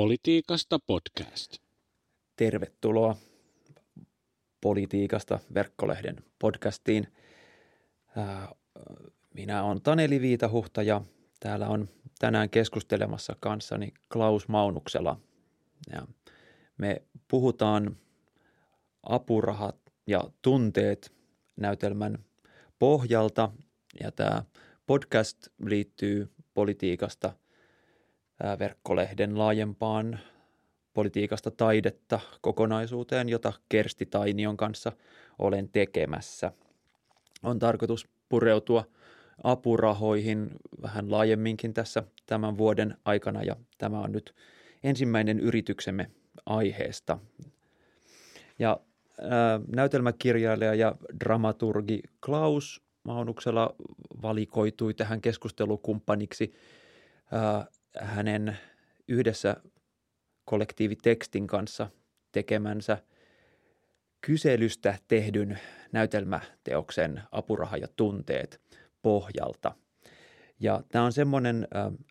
Politiikasta podcast. Tervetuloa Politiikasta verkkolehden podcastiin. Minä olen Taneli Viitahuhta ja täällä on tänään keskustelemassa kanssani Klaus Maunuksela. Ja me puhutaan apurahat ja tunteet näytelmän pohjalta ja tämä podcast liittyy politiikasta verkkolehden laajempaan politiikasta taidetta kokonaisuuteen, jota Kersti Tainion kanssa olen tekemässä. On tarkoitus pureutua apurahoihin vähän laajemminkin tässä tämän vuoden aikana ja tämä on nyt ensimmäinen yrityksemme aiheesta. Ja näytelmäkirjailija ja dramaturgi Klaus Maunuksella valikoitui tähän keskustelukumppaniksi hänen yhdessä kollektiivitekstin kanssa tekemänsä kyselystä tehdyn näytelmäteoksen Apuraha ja tunteet pohjalta. Ja tämä on semmoinen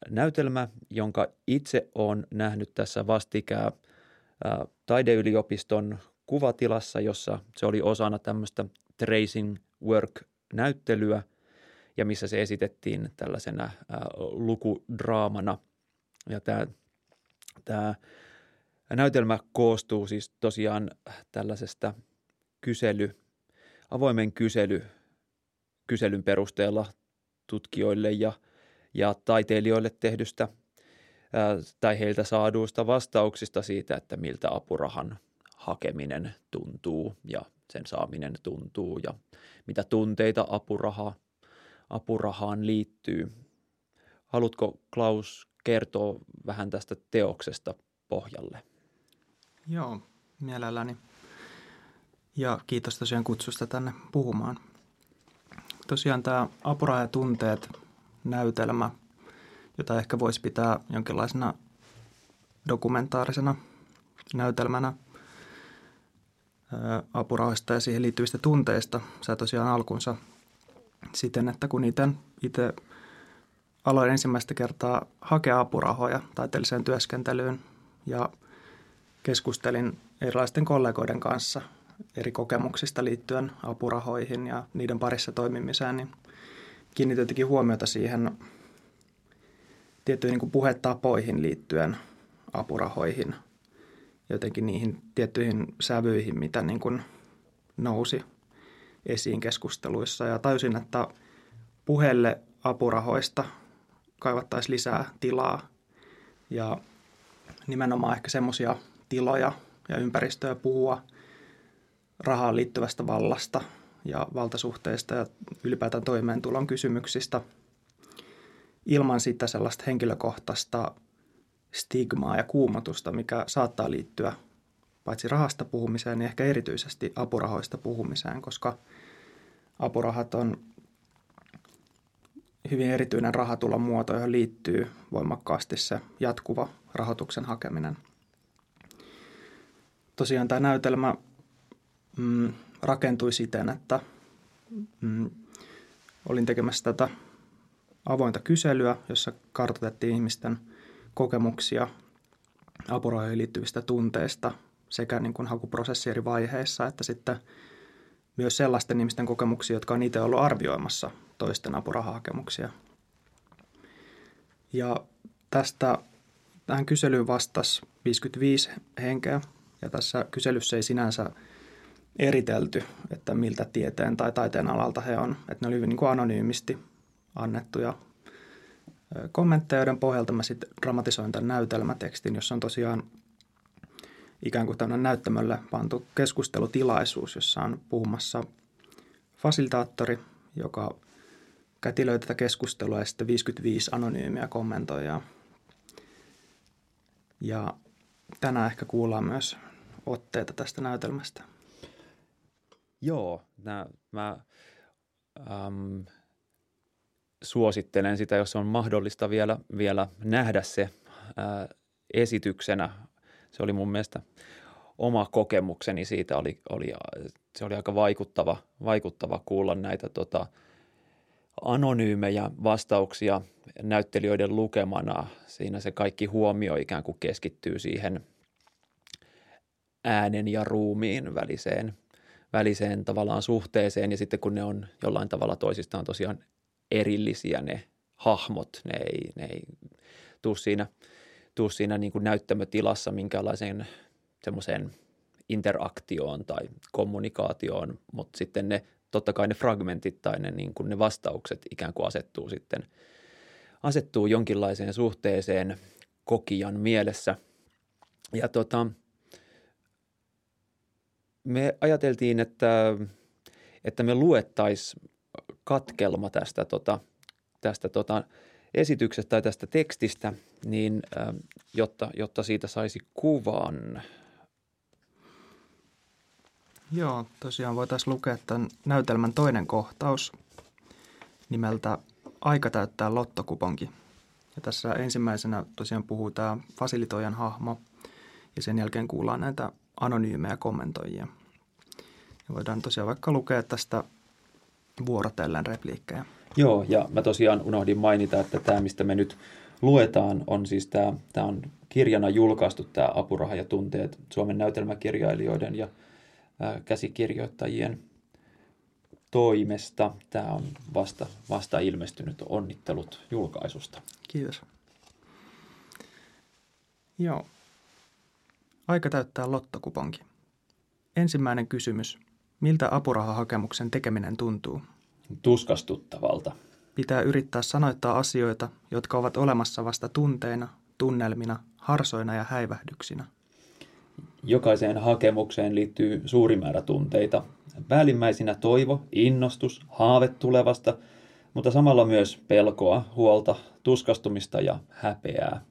näytelmä, jonka itse olen nähnyt tässä vastikään äh, taideyliopiston kuvatilassa, jossa se oli osana tämmöistä tracing work-näyttelyä ja missä se esitettiin tällaisena äh, lukudraamana. Ja tämä, tämä näytelmä koostuu siis tosiaan tällaisesta kysely, avoimen kysely, kyselyn perusteella tutkijoille ja, ja taiteilijoille tehdystä tai heiltä saaduista vastauksista siitä, että miltä apurahan hakeminen tuntuu ja sen saaminen tuntuu ja mitä tunteita apuraha, apurahaan liittyy. Haluatko Klaus kertoa vähän tästä teoksesta pohjalle? Joo, mielelläni. Ja kiitos tosiaan kutsusta tänne puhumaan. Tosiaan tämä Apuraha ja tunteet näytelmä, jota ehkä voisi pitää jonkinlaisena dokumentaarisena näytelmänä apurahoista ja siihen liittyvistä tunteista, sai tosiaan alkunsa siten, että kun itse, itse aloin ensimmäistä kertaa hakea apurahoja taiteelliseen työskentelyyn ja keskustelin erilaisten kollegoiden kanssa eri kokemuksista liittyen apurahoihin ja niiden parissa toimimiseen, niin kiinnitettiin huomiota siihen tiettyihin niin puhetapoihin liittyen apurahoihin, jotenkin niihin tiettyihin sävyihin, mitä niin kuin nousi esiin keskusteluissa. Ja tajusin, että puheelle apurahoista kaivattaisiin lisää tilaa ja nimenomaan ehkä semmoisia tiloja ja ympäristöä puhua rahaan liittyvästä vallasta ja valtasuhteista ja ylipäätään toimeentulon kysymyksistä ilman sitä sellaista henkilökohtaista stigmaa ja kuumotusta, mikä saattaa liittyä paitsi rahasta puhumiseen, niin ehkä erityisesti apurahoista puhumiseen, koska apurahat on hyvin erityinen rahatulon muoto, johon liittyy voimakkaasti se jatkuva rahoituksen hakeminen. Tosiaan tämä näytelmä mm, rakentui siten, että mm, olin tekemässä tätä avointa kyselyä, jossa kartoitettiin ihmisten kokemuksia apurahoihin liittyvistä tunteista sekä niin kuin hakuprosessi eri vaiheissa, että sitten myös sellaisten ihmisten kokemuksia, jotka on itse ollut arvioimassa toisten apurahahakemuksia. Ja tästä tähän kyselyyn vastasi 55 henkeä ja tässä kyselyssä ei sinänsä eritelty, että miltä tieteen tai taiteen alalta he on. Että ne oli niin kuin anonyymisti annettuja kommentteja, joiden pohjalta mä sitten dramatisoin tämän näytelmätekstin, jossa on tosiaan ikään kuin tämmöinen näyttämölle pantu keskustelutilaisuus, jossa on puhumassa fasilitaattori, joka kätilöi tätä keskustelua ja sitten 55 anonyymiä kommentoijaa. Ja tänään ehkä kuullaan myös otteita tästä näytelmästä. Joo, nää, mä äm, suosittelen sitä, jos on mahdollista vielä, vielä nähdä se ää, esityksenä. Se oli mun mielestä oma kokemukseni siitä, oli, oli, se oli aika vaikuttava, vaikuttava kuulla näitä tota, anonyymejä vastauksia näyttelijöiden lukemana. Siinä se kaikki huomio ikään kuin keskittyy siihen äänen ja ruumiin väliseen, väliseen tavallaan suhteeseen ja sitten kun ne on jollain tavalla toisistaan tosiaan erillisiä ne hahmot, ne ei, ne ei tuu siinä, tuu siinä niin kuin näyttämötilassa minkälaiseen semmoiseen interaktioon tai kommunikaatioon, mutta sitten ne totta kai ne fragmentit tai ne, niin kuin ne vastaukset ikään kuin asettuu sitten asettuu jonkinlaiseen suhteeseen kokijan mielessä. Ja tota, me ajateltiin, että, että me luettaisiin katkelma tästä, tota, tästä tota esityksestä tai tästä tekstistä, niin jotta, jotta siitä saisi kuvan. Joo, tosiaan voitaisiin lukea tämän näytelmän toinen kohtaus nimeltä Aika täyttää lottokuponki. Ja tässä ensimmäisenä tosiaan puhuu tämä fasilitoijan hahmo ja sen jälkeen kuullaan näitä anonyymejä kommentoijia. Ja voidaan tosiaan vaikka lukea tästä vuorotellen repliikkejä. Joo, ja mä tosiaan unohdin mainita, että tämä, mistä me nyt luetaan, on siis tämä, tämä on kirjana julkaistu tämä Apuraha ja tunteet Suomen näytelmäkirjailijoiden ja käsikirjoittajien toimesta. Tämä on vasta, vasta ilmestynyt. Onnittelut julkaisusta. Kiitos. Joo. Aika täyttää lottokuponki. Ensimmäinen kysymys. Miltä apurahahakemuksen tekeminen tuntuu? Tuskastuttavalta. Pitää yrittää sanoittaa asioita, jotka ovat olemassa vasta tunteina, tunnelmina, harsoina ja häivähdyksinä – Jokaiseen hakemukseen liittyy suuri määrä tunteita. Päällimmäisinä toivo, innostus, haave tulevasta, mutta samalla myös pelkoa, huolta, tuskastumista ja häpeää.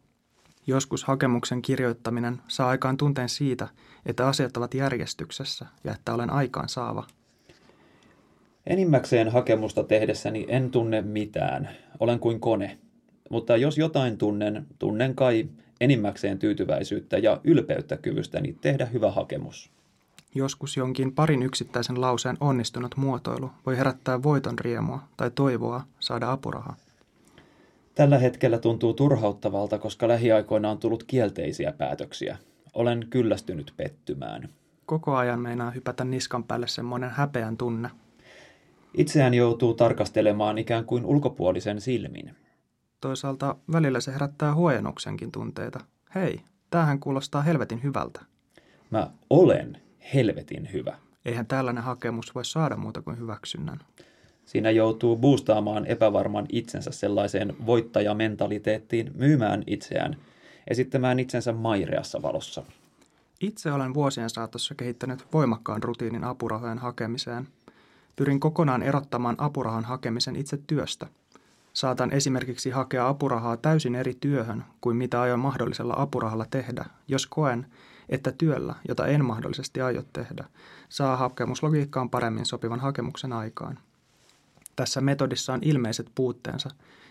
Joskus hakemuksen kirjoittaminen saa aikaan tunteen siitä, että asiat ovat järjestyksessä ja että olen aikaan saava. Enimmäkseen hakemusta tehdessäni en tunne mitään. Olen kuin kone. Mutta jos jotain tunnen, tunnen kai enimmäkseen tyytyväisyyttä ja ylpeyttä kyvystäni tehdä hyvä hakemus. Joskus jonkin parin yksittäisen lauseen onnistunut muotoilu voi herättää voiton riemua tai toivoa saada apurahaa. Tällä hetkellä tuntuu turhauttavalta, koska lähiaikoina on tullut kielteisiä päätöksiä. Olen kyllästynyt pettymään. Koko ajan meinaa hypätä niskan päälle semmoinen häpeän tunne. Itseään joutuu tarkastelemaan ikään kuin ulkopuolisen silmin. Toisaalta välillä se herättää huojennuksenkin tunteita. Hei, tämähän kuulostaa helvetin hyvältä. Mä olen helvetin hyvä. Eihän tällainen hakemus voi saada muuta kuin hyväksynnän. Siinä joutuu boostaamaan epävarman itsensä sellaiseen voittajamentaliteettiin, myymään itseään, esittämään itsensä maireassa valossa. Itse olen vuosien saatossa kehittänyt voimakkaan rutiinin apurahojen hakemiseen. Pyrin kokonaan erottamaan apurahan hakemisen itse työstä – Saatan esimerkiksi hakea apurahaa täysin eri työhön kuin mitä aion mahdollisella apurahalla tehdä, jos koen, että työllä, jota en mahdollisesti aio tehdä, saa hakemuslogiikkaan paremmin sopivan hakemuksen aikaan. Tässä metodissa on ilmeiset puutteensa,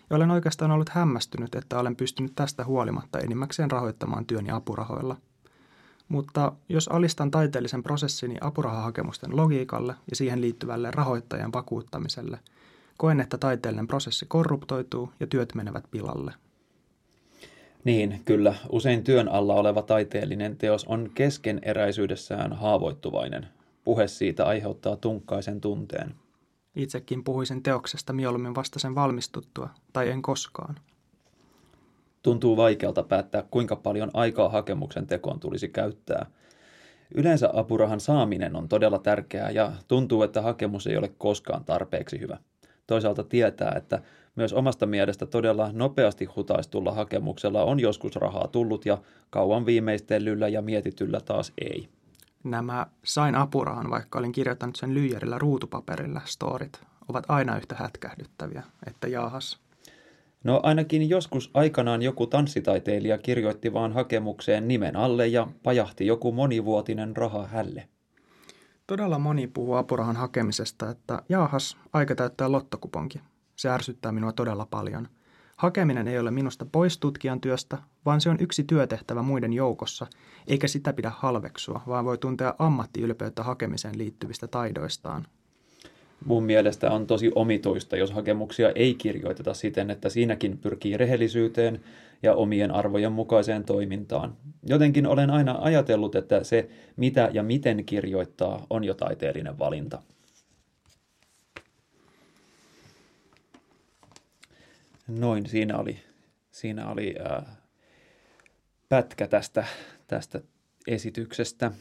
ja olen oikeastaan ollut hämmästynyt, että olen pystynyt tästä huolimatta enimmäkseen rahoittamaan työni apurahoilla. Mutta jos alistan taiteellisen prosessini apurahahakemusten logiikalle ja siihen liittyvälle rahoittajan vakuuttamiselle – Koen, että taiteellinen prosessi korruptoituu ja työt menevät pilalle. Niin, kyllä. Usein työn alla oleva taiteellinen teos on keskeneräisyydessään haavoittuvainen. Puhe siitä aiheuttaa tunkkaisen tunteen. Itsekin puhuisin teoksesta mieluummin vasta sen valmistuttua, tai en koskaan. Tuntuu vaikealta päättää, kuinka paljon aikaa hakemuksen tekoon tulisi käyttää. Yleensä apurahan saaminen on todella tärkeää ja tuntuu, että hakemus ei ole koskaan tarpeeksi hyvä toisaalta tietää, että myös omasta mielestä todella nopeasti hutaistulla hakemuksella on joskus rahaa tullut ja kauan viimeistellyllä ja mietityllä taas ei. Nämä sain apurahan, vaikka olin kirjoittanut sen lyijärillä ruutupaperilla storit, ovat aina yhtä hätkähdyttäviä, että jaahas. No ainakin joskus aikanaan joku tanssitaiteilija kirjoitti vaan hakemukseen nimen alle ja pajahti joku monivuotinen raha hälle. Todella moni puhuu apurahan hakemisesta, että jaahas, aika täyttää lottokuponki. Se ärsyttää minua todella paljon. Hakeminen ei ole minusta pois tutkijan työstä, vaan se on yksi työtehtävä muiden joukossa, eikä sitä pidä halveksua, vaan voi tuntea ammattiylpeyttä hakemiseen liittyvistä taidoistaan. Mun mielestä on tosi omituista, jos hakemuksia ei kirjoiteta siten, että siinäkin pyrkii rehellisyyteen ja omien arvojen mukaiseen toimintaan. Jotenkin olen aina ajatellut, että se mitä ja miten kirjoittaa on jo taiteellinen valinta. Noin, siinä oli, siinä oli ää, pätkä tästä, tästä esityksestä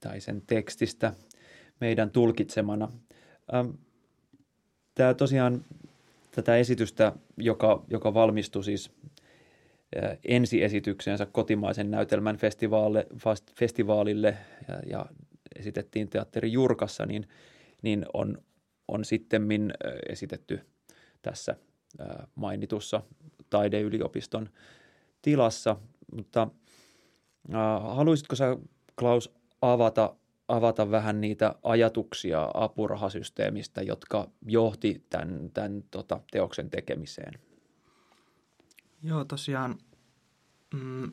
tai sen tekstistä meidän tulkitsemana. Tämä tosiaan tätä esitystä, joka, joka valmistui siis ensiesitykseensä kotimaisen näytelmän festivaalille, festivaalille ja, ja esitettiin teatteri Jurkassa, niin, niin on, on sitten esitetty tässä mainitussa taideyliopiston tilassa. Mutta haluaisitko sä, Klaus, avata, avata vähän niitä ajatuksia apurahasysteemistä, jotka johti tämän, tämän tota, teoksen tekemiseen? Joo, tosiaan mm,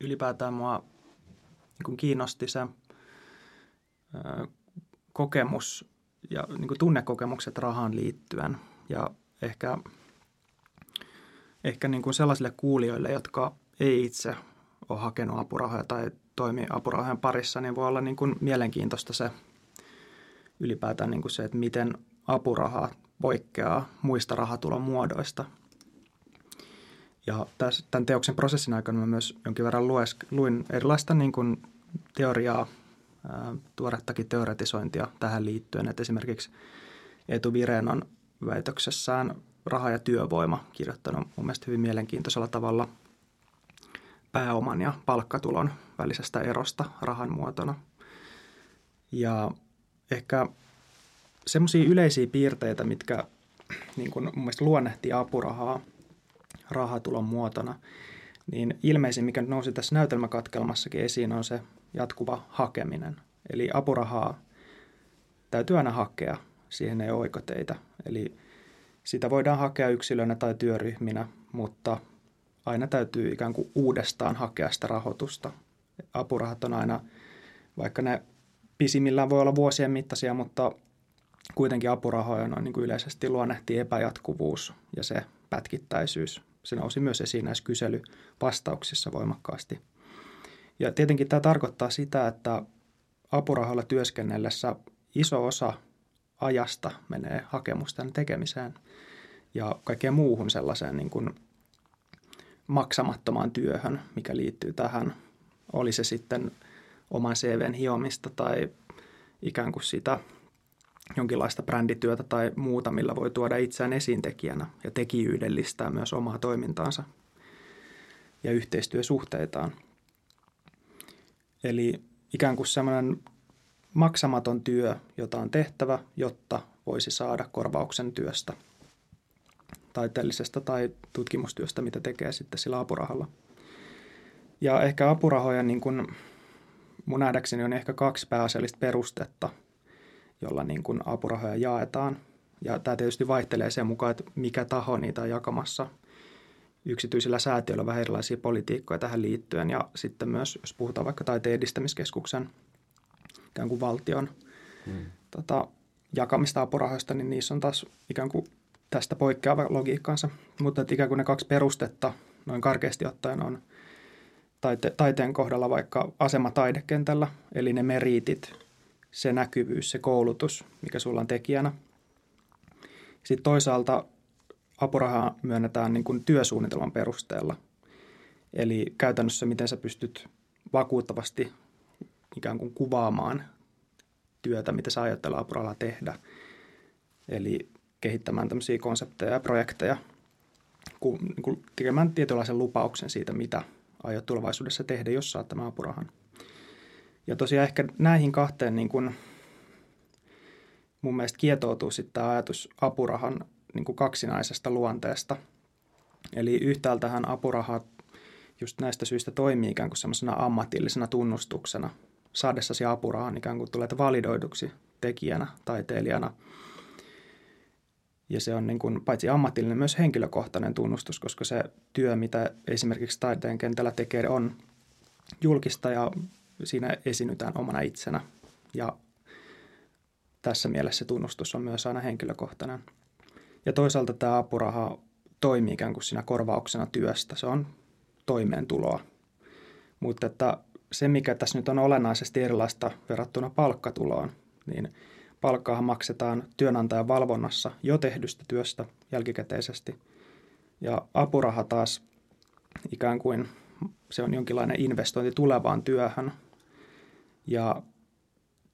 ylipäätään mua niin kiinnosti se ö, kokemus ja niin kuin tunnekokemukset rahaan liittyen. Ja ehkä, ehkä niin kuin sellaisille kuulijoille, jotka ei itse ole hakenut apurahoja tai toimii apurahojen parissa, niin voi olla niin kuin mielenkiintoista se ylipäätään niin kuin se, että miten apuraha poikkeaa muista rahatulon muodoista. Ja tämän teoksen prosessin aikana mä myös jonkin verran luin erilaista niin kuin teoriaa, tuorettakin teoretisointia tähän liittyen. Että esimerkiksi Etu Viren on väitöksessään Raha ja työvoima kirjoittanut mun mielestä hyvin mielenkiintoisella tavalla pääoman ja palkkatulon välisestä erosta rahan muotona. Ja ehkä semmoisia yleisiä piirteitä, mitkä niin kuin mun mielestä luonnehtii apurahaa rahatulon muotona, niin ilmeisin, mikä nousi tässä näytelmäkatkelmassakin esiin, on se jatkuva hakeminen. Eli apurahaa täytyy aina hakea, siihen ei ole oikoteita. Eli sitä voidaan hakea yksilönä tai työryhminä, mutta aina täytyy ikään kuin uudestaan hakea sitä rahoitusta. Apurahat on aina, vaikka ne pisimmillään voi olla vuosien mittaisia, mutta kuitenkin apurahoja on niin kuin yleisesti luonnehti epäjatkuvuus ja se pätkittäisyys. Se nousi myös esiin näissä kyselyvastauksissa voimakkaasti. Ja tietenkin tämä tarkoittaa sitä, että apurahoilla työskennellessä iso osa ajasta menee hakemusten tekemiseen ja kaikkeen muuhun sellaiseen niin kuin maksamattomaan työhön, mikä liittyy tähän. Oli se sitten oman CVn hiomista tai ikään kuin sitä jonkinlaista brändityötä tai muuta, millä voi tuoda itseään esiintekijänä ja tekijöydellistää myös omaa toimintaansa ja yhteistyösuhteitaan. Eli ikään kuin semmoinen maksamaton työ, jota on tehtävä, jotta voisi saada korvauksen työstä, taiteellisesta tai tutkimustyöstä, mitä tekee sitten sillä apurahalla. Ja ehkä apurahoja, niin kuin mun nähdäkseni on ehkä kaksi pääasiallista perustetta, jolla niin kuin apurahoja jaetaan. Ja tämä tietysti vaihtelee sen mukaan, että mikä taho niitä on jakamassa. Yksityisillä säätiöillä on vähän erilaisia politiikkoja tähän liittyen. Ja sitten myös, jos puhutaan vaikka taiteen edistämiskeskuksen ikään kuin valtion hmm. tota, jakamista apurahoista, niin niissä on taas ikään kuin tästä poikkeava logiikkaansa. Mutta että ikään kuin ne kaksi perustetta noin karkeasti ottaen on taite- taiteen kohdalla vaikka asema taidekentällä, eli ne meriitit, se näkyvyys, se koulutus, mikä sulla on tekijänä. Sitten toisaalta apurahaa myönnetään niin kuin työsuunnitelman perusteella. Eli käytännössä miten sä pystyt vakuuttavasti ikään kuin kuvaamaan työtä, mitä sä ajattelee apuralla tehdä. Eli kehittämään tämmöisiä konsepteja ja projekteja, kun, niin tekemään tietynlaisen lupauksen siitä, mitä aiot tulevaisuudessa tehdä, jos saat tämän apurahan. Ja tosiaan ehkä näihin kahteen niin kuin mun mielestä kietoutuu sitten tämä ajatus apurahan niin kuin kaksinaisesta luonteesta. Eli yhtäältähän apuraha just näistä syistä toimii ikään kuin semmoisena ammatillisena tunnustuksena – saadessasi apurahan ikään kuin tulet validoiduksi tekijänä, taiteilijana. Ja se on niin kuin, paitsi ammatillinen, myös henkilökohtainen tunnustus, koska se työ, mitä esimerkiksi taiteen kentällä tekee, on julkista ja siinä esiinnytään omana itsenä. Ja tässä mielessä se tunnustus on myös aina henkilökohtainen. Ja toisaalta tämä apuraha toimii ikään kuin siinä korvauksena työstä. Se on toimeentuloa. Mutta että se, mikä tässä nyt on olennaisesti erilaista verrattuna palkkatuloon, niin palkkaahan maksetaan työnantajan valvonnassa jo tehdystä työstä jälkikäteisesti. Ja apuraha taas ikään kuin se on jonkinlainen investointi tulevaan työhön. Ja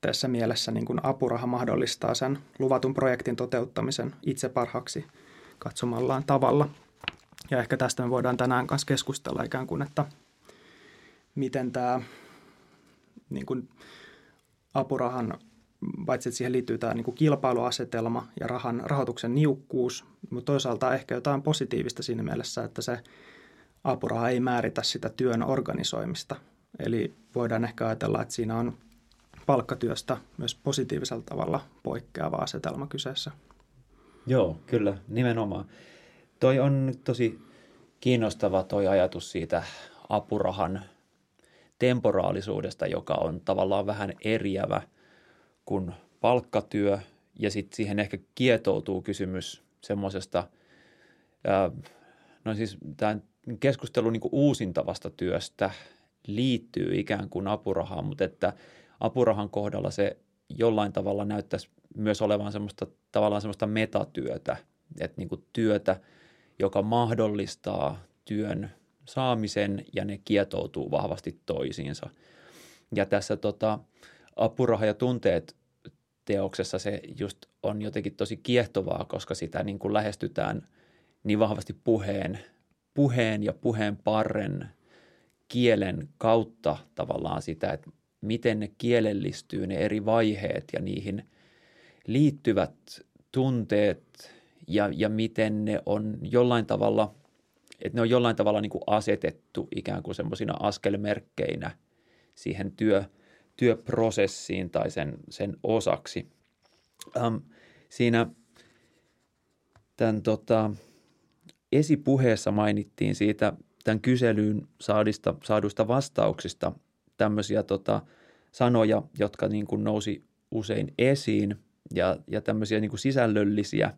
tässä mielessä niin kuin apuraha mahdollistaa sen luvatun projektin toteuttamisen itse parhaaksi katsomallaan tavalla. Ja ehkä tästä me voidaan tänään kanssa keskustella ikään kuin, että miten tämä niin kuin apurahan, paitsi että siihen liittyy tämä niin kuin kilpailuasetelma ja rahan, rahoituksen niukkuus, mutta toisaalta ehkä jotain positiivista siinä mielessä, että se apuraha ei määritä sitä työn organisoimista. Eli voidaan ehkä ajatella, että siinä on palkkatyöstä myös positiivisella tavalla poikkeava asetelma kyseessä. Joo, kyllä, nimenomaan. Toi on tosi kiinnostava toi ajatus siitä apurahan temporaalisuudesta, joka on tavallaan vähän eriävä kuin palkkatyö. Ja sitten siihen ehkä kietoutuu kysymys semmoisesta, no siis tämän keskustelun niin uusintavasta työstä liittyy ikään kuin apurahaan, mutta että apurahan kohdalla se jollain tavalla näyttäisi myös olevan semmoista tavallaan semmoista metatyötä, että niin kuin työtä, joka mahdollistaa työn saamisen ja ne kietoutuu vahvasti toisiinsa. Ja tässä tota, apuraha ja tunteet teoksessa se just on jotenkin tosi kiehtovaa, koska sitä niin kuin lähestytään niin vahvasti puheen, puheen ja puheen parren kielen kautta tavallaan sitä, että miten ne kielellistyy, ne eri vaiheet ja niihin liittyvät tunteet ja, ja miten ne on jollain tavalla, että ne on jollain tavalla niin kuin asetettu ikään kuin semmoisina askelmerkkeinä siihen työ, työprosessiin tai sen, sen osaksi. Ähm, siinä tämän tota, esipuheessa mainittiin siitä tämän kyselyyn saadista, saadusta vastauksista tämmöisiä tota, sanoja, jotka niin kuin nousi usein esiin ja, ja tämmöisiä niin kuin sisällöllisiä,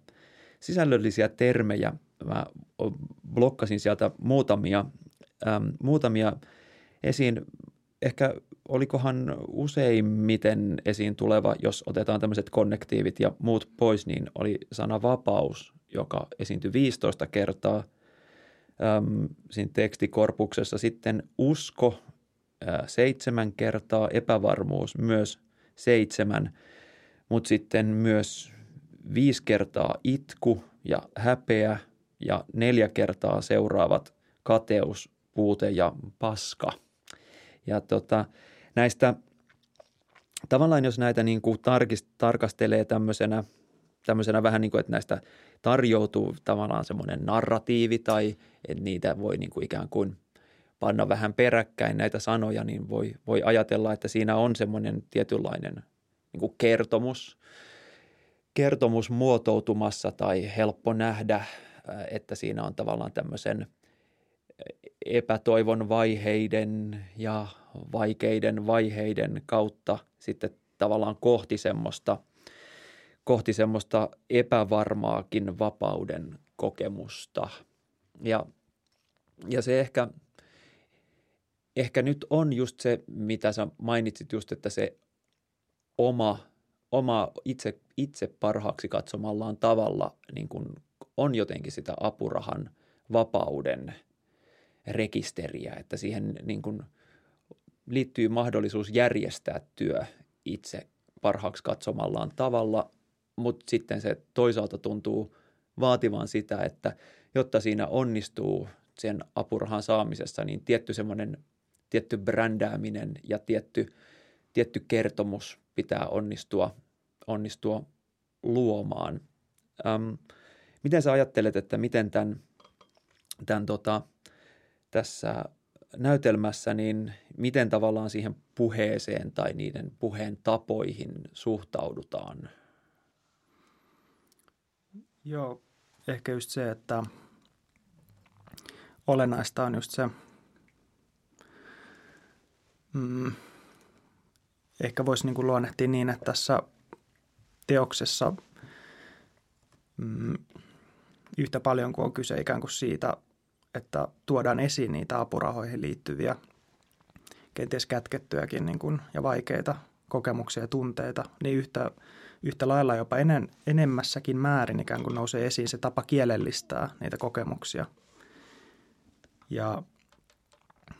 sisällöllisiä termejä. Mä blokkasin sieltä muutamia, äm, muutamia esiin. Ehkä olikohan useimmiten esiin tuleva, jos otetaan tämmöiset konnektiivit ja muut pois, niin oli sana vapaus, joka esiintyi 15 kertaa äm, siinä tekstikorpuksessa. Sitten usko seitsemän kertaa, epävarmuus myös seitsemän, mutta sitten myös viisi kertaa itku ja häpeä ja neljä kertaa seuraavat kateus, puute ja paska. Ja tota, näistä tavallaan jos näitä niin kuin tarkist, tarkastelee tämmöisenä, tämmöisenä vähän niin kuin, että näistä tarjoutuu tavallaan semmoinen narratiivi tai että niitä voi niin kuin ikään kuin panna vähän peräkkäin näitä sanoja, niin voi, voi ajatella, että siinä on semmoinen tietynlainen niin kuin kertomus, kertomus muotoutumassa tai helppo nähdä, että siinä on tavallaan tämmöisen epätoivon vaiheiden ja vaikeiden vaiheiden kautta sitten tavallaan kohti semmoista, kohti semmoista epävarmaakin vapauden kokemusta. Ja, ja se ehkä, ehkä nyt on just se, mitä sä mainitsit just, että se oma, oma itse, itse parhaaksi katsomallaan tavalla niin kuin on jotenkin sitä apurahan vapauden rekisteriä, että siihen niin kuin liittyy mahdollisuus järjestää työ itse parhaaksi katsomallaan tavalla, mutta sitten se toisaalta tuntuu vaativan sitä, että jotta siinä onnistuu sen apurahan saamisessa, niin tietty semmoinen tietty brändääminen ja tietty, tietty kertomus pitää onnistua, onnistua luomaan. Öm, miten sä ajattelet, että miten tämän, tämän tota, tässä näytelmässä, niin miten tavallaan siihen puheeseen tai niiden puheen tapoihin suhtaudutaan? Joo, ehkä just se, että olennaista on just se, mm, ehkä voisi niin kuin luonnehtia niin, että tässä teoksessa mm, yhtä paljon kuin on kyse ikään kuin siitä, että tuodaan esiin niitä apurahoihin liittyviä kenties kätkettyjäkin niin kuin, ja vaikeita kokemuksia ja tunteita, niin yhtä, yhtä lailla jopa enen, enemmässäkin määrin ikään kuin nousee esiin se tapa kielellistää niitä kokemuksia. Ja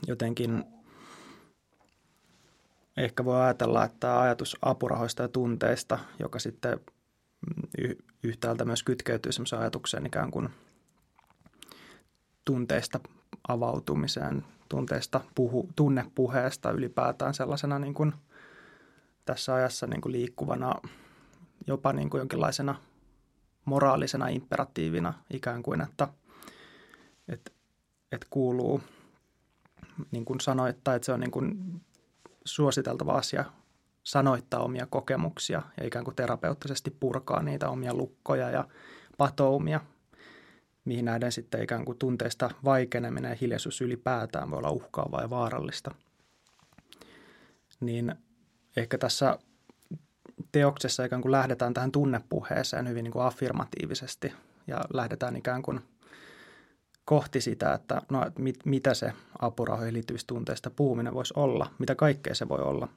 jotenkin ehkä voi ajatella, että ajatus apurahoista ja tunteista, joka sitten yhtäältä myös kytkeytyy sellaiseen ajatukseen ikään kuin tunteista avautumiseen, tunteista puhu, tunnepuheesta ylipäätään sellaisena niin kuin tässä ajassa niin kuin liikkuvana, jopa niin kuin jonkinlaisena moraalisena imperatiivina ikään kuin, että, että, että kuuluu niin kuin sanoittaa, että se on niin kuin suositeltava asia sanoittaa omia kokemuksia ja ikään kuin terapeuttisesti purkaa niitä omia lukkoja ja patoumia, mihin näiden sitten ikään kuin tunteista vaikeneminen ja hiljaisuus ylipäätään voi olla uhkaavaa ja vaarallista. Niin ehkä tässä teoksessa ikään kuin lähdetään tähän tunnepuheeseen hyvin niin kuin affirmatiivisesti ja lähdetään ikään kuin kohti sitä, että no, mit, mitä se apurahoihin liittyvistä tunteista puhuminen voisi olla, mitä kaikkea se voi olla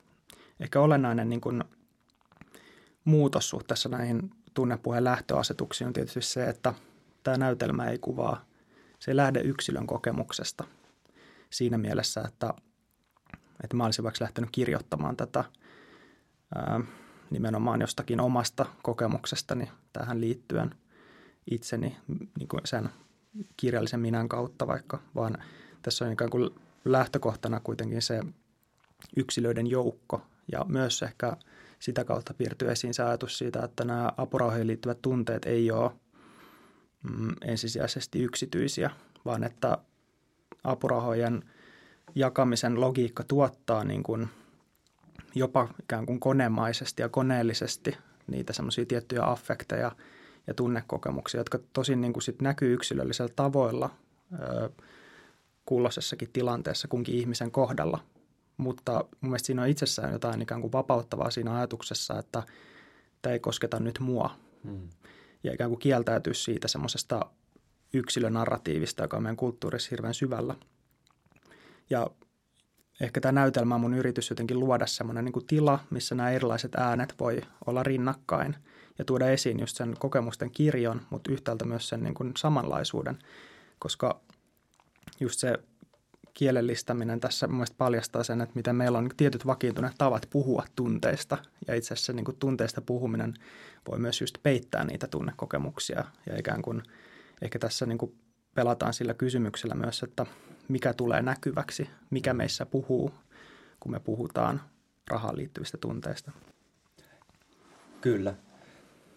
ehkä olennainen niin kuin muutos suhteessa näihin tunnepuheen lähtöasetuksiin on tietysti se, että tämä näytelmä ei kuvaa, se ei lähde yksilön kokemuksesta siinä mielessä, että, että mä olisin vaikka lähtenyt kirjoittamaan tätä ää, nimenomaan jostakin omasta kokemuksestani tähän liittyen itseni niin kuin sen kirjallisen minän kautta vaikka, vaan tässä on ikään kuin lähtökohtana kuitenkin se yksilöiden joukko, ja myös ehkä sitä kautta piirtyy esiin se ajatus siitä, että nämä apurahoihin liittyvät tunteet ei ole mm, ensisijaisesti yksityisiä, vaan että apurahojen jakamisen logiikka tuottaa niin kuin jopa ikään kuin konemaisesti ja koneellisesti niitä semmoisia tiettyjä affekteja ja tunnekokemuksia, jotka tosin niin kuin sit näkyy yksilöllisellä tavoilla ö, kulloisessakin tilanteessa kunkin ihmisen kohdalla – mutta mun mielestä siinä on itsessään jotain ikään kuin vapauttavaa siinä ajatuksessa, että tämä ei kosketa nyt mua. Hmm. Ja ikään kuin kieltäytyy siitä semmoisesta yksilönarratiivista, joka on meidän kulttuurissa hirveän syvällä. Ja ehkä tämä näytelmä on mun yritys jotenkin luoda semmoinen niin tila, missä nämä erilaiset äänet voi olla rinnakkain ja tuoda esiin just sen kokemusten kirjon, mutta yhtäältä myös sen niin kuin samanlaisuuden, koska just se kielellistäminen tässä mun paljastaa sen, että miten meillä on tietyt vakiintuneet tavat puhua tunteista. Ja itse asiassa niin kuin tunteista puhuminen voi myös just peittää niitä tunnekokemuksia. Ja ikään kuin ehkä tässä niin kuin pelataan sillä kysymyksellä myös, että mikä tulee näkyväksi, mikä meissä puhuu, kun me puhutaan rahaan liittyvistä tunteista. Kyllä.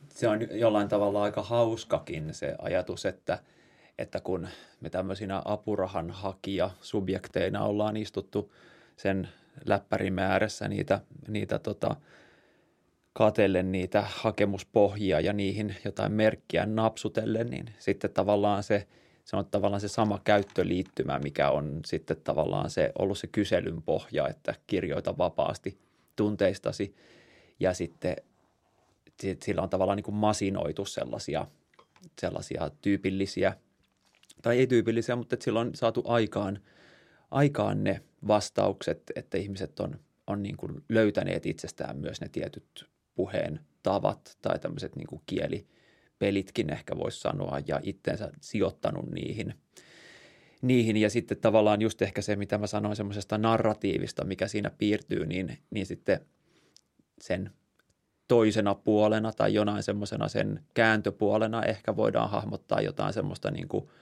Se on jollain tavalla aika hauskakin se ajatus, että – että kun me tämmöisinä apurahan hakija subjekteina ollaan istuttu sen läppärin ääressä niitä, niitä tota, katellen niitä hakemuspohjia ja niihin jotain merkkiä napsutellen, niin sitten tavallaan se, se on tavallaan se sama käyttöliittymä, mikä on sitten tavallaan se ollut se kyselyn pohja, että kirjoita vapaasti tunteistasi. Ja sitten sillä on tavallaan niin kuin masinoitu sellaisia, sellaisia tyypillisiä – tai ei tyypillisiä, mutta että silloin on saatu aikaan, aikaan ne vastaukset, että ihmiset on, on niin kuin löytäneet itsestään myös ne tietyt puheen tavat tai tämmöiset niin kuin kielipelitkin ehkä voisi sanoa ja itteensä sijoittanut niihin. niihin. Ja sitten tavallaan just ehkä se, mitä mä sanoin semmoisesta narratiivista, mikä siinä piirtyy, niin, niin sitten sen toisena puolena tai jonain semmoisena sen kääntöpuolena ehkä voidaan hahmottaa jotain semmoista niin kuin –